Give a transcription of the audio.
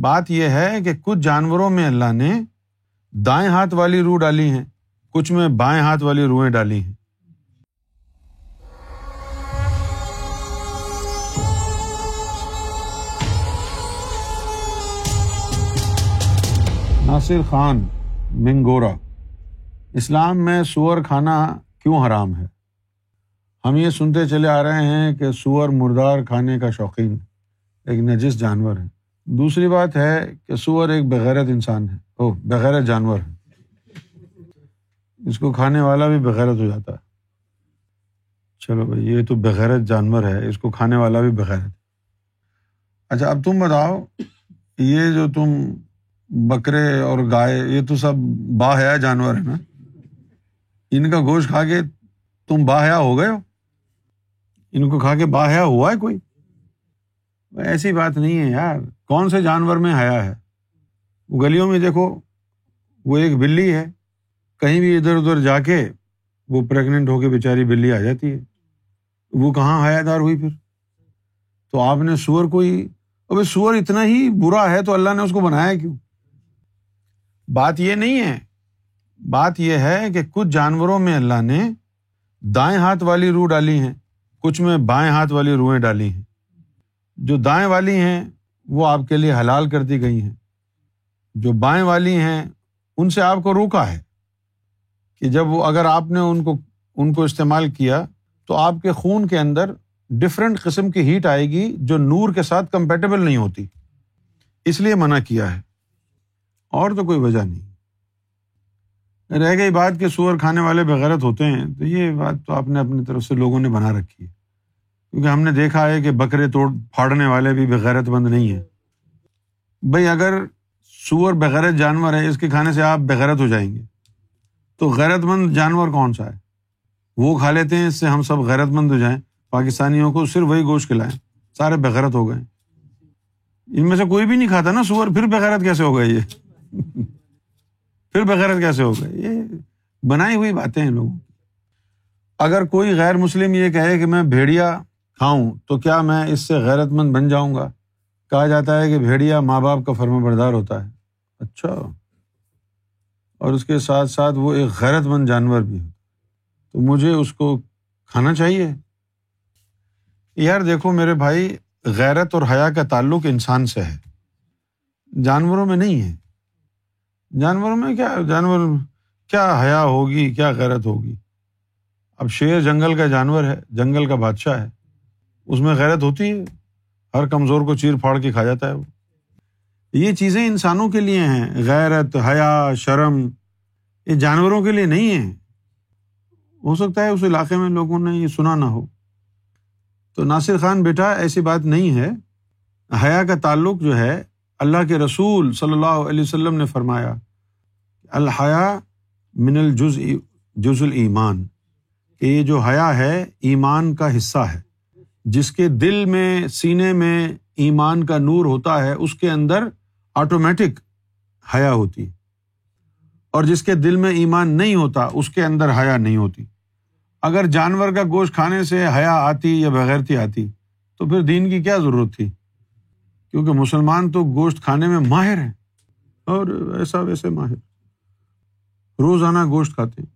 بات یہ ہے کہ کچھ جانوروں میں اللہ نے دائیں ہاتھ والی روح ڈالی ہیں، کچھ میں بائیں ہاتھ والی روحیں ڈالی ہیں۔ ناصر خان منگورا اسلام میں سور کھانا کیوں حرام ہے؟ ہم یہ سنتے چلے آ رہے ہیں کہ سور مردار کھانے کا شوقین ایک نجس جانور ہے۔ دوسری بات ہے کہ سور ایک بغیرت انسان ہے۔ او بغیرت جانور ہے۔ اس کو کھانے والا بھی بغیرت ہو جاتا ہے۔ چلو بھائی، یہ تو بغیرت جانور ہے، اس کو کھانے والا بھی بغیرت اچھا اب تم بتاؤ، یہ جو تم بکرے اور گائے، یہ تو سب باحیا جانور ہے نا؟ ان کا گوشت کھا کے تم باحیا ہو گئے ہو؟ ان کو کھا کے باحیا ہوا ہے کوئی؟ ایسی بات نہیں ہے یار۔ کون سے جانور میں حیا ہے؟ گلیوں میں دیکھو، وہ ایک بلی ہے۔ کہیں بھی ادھر ادھر جا کے وہ پریگنٹ ہو کے بیچاری بلی آ جاتی ہے۔ وہ کہاں حیا دار ہوئی پھر؟ تو آپ نے سور کو ہی اب سور اتنا ہی برا ہے تو اللہ نے اس کو بنایا کیوں؟ بات یہ نہیں ہے۔ بات یہ ہے کہ کچھ جانوروں میں اللہ نے دائیں ہاتھ والی روح ڈالی ہیں، کچھ میں بائیں ہاتھ والی روحیں ڈالی ہیں۔ جو دائیں والی ہیں، وہ آپ کے لیے حلال کر دی گئی ہیں۔ جو بائیں والی ہیں، ان سے آپ کو روکا ہے کہ جب وہ، اگر آپ نے ان کو ان کو استعمال کیا تو آپ کے خون کے اندر ڈفرینٹ قسم کی ہیٹ آئے گی جو نور کے ساتھ کمپیٹیبل نہیں ہوتی۔ اس لیے منع کیا ہے۔ اور تو کوئی وجہ نہیں۔ رہ گئی بات کہ سور کھانے والے بغیرت ہوتے ہیں، تو یہ بات تو آپ نے اپنی طرف سے لوگوں نے بنا رکھی ہے۔ کیونکہ ہم نے دیکھا ہے کہ بکرے توڑ پھاڑنے والے بھی بغیرت مند نہیں ہیں۔ بھائی، اگر سور بغیرت جانور ہے، اس کے کھانے سے آپ بغیرت ہو جائیں گے۔ تو غیرت مند جانور کون سا ہے؟ وہ کھا لیتے ہیں، اس سے ہم سب غیرت مند ہو جائیں۔ پاکستانیوں کو صرف وہی گوشت کھلائیں۔ سارے بغیرت ہو گئے۔ ان میں سے کوئی بھی نہیں کھاتا نا سور۔ پھر بغیرت کیسے ہو گئے یہ؟ پھر بغیرت کیسے ہو گئے؟ یہ بنائی ہوئی باتیں ہیں لوگوں اگر کوئی غیر مسلم یہ کہے کہ میں بھیڑیا کھاؤں تو کیا میں اس سے غیرت مند بن جاؤں گا؟ کہا جاتا ہے کہ بھیڑیا ماں باپ کا فرما بردار ہوتا ہے۔ اچھا۔ اور اس کے ساتھ ساتھ وہ ایک غیرت مند جانور بھی ہو تو مجھے اس کو کھانا چاہیے؟ یار دیکھو میرے بھائی، غیرت اور حیا کا تعلق انسان سے ہے۔ جانوروں میں نہیں ہے۔ جانوروں میں کیا، جانور، کیا حیا ہوگی، کیا غیرت ہوگی؟ اب شیر جنگل کا جانور ہے، جنگل کا بادشاہ ہے۔ اس میں غیرت ہوتی ہے ہر کمزور کو چیر پھاڑ کے کھا جاتا ہے وہ۔ یہ چیزیں انسانوں کے لیے ہیں، غیرت، حیا، شرم، یہ جانوروں کے لیے نہیں ہے ہو سکتا ہے اس علاقے میں لوگوں نے یہ سنا نہ ہو۔ تو ناصر خان بیٹا، ایسی بات نہیں ہے۔ حیا کا تعلق جو ہے، اللہ کے رسول صلی اللہ علیہ وسلم نے فرمایا الحیا من الجز جز المان کہ یہ جو حیا ہے، ایمان کا حصہ ہے۔ جس کے دل میں، سینے میں ایمان کا نور ہوتا ہے، اس کے اندر آٹومیٹک حیا ہوتی اور جس کے دل میں ایمان نہیں ہوتا، اس کے اندر حیا نہیں ہوتی۔ اگر جانور کا گوشت کھانے سے حیا آتی یا بغیرتی آتی، تو پھر دین کی کیا ضرورت تھی؟ کیونکہ مسلمان تو گوشت کھانے میں ماہر ہیں، اور ایسا ویسے ماہر۔ روزانہ گوشت کھاتے ہیں۔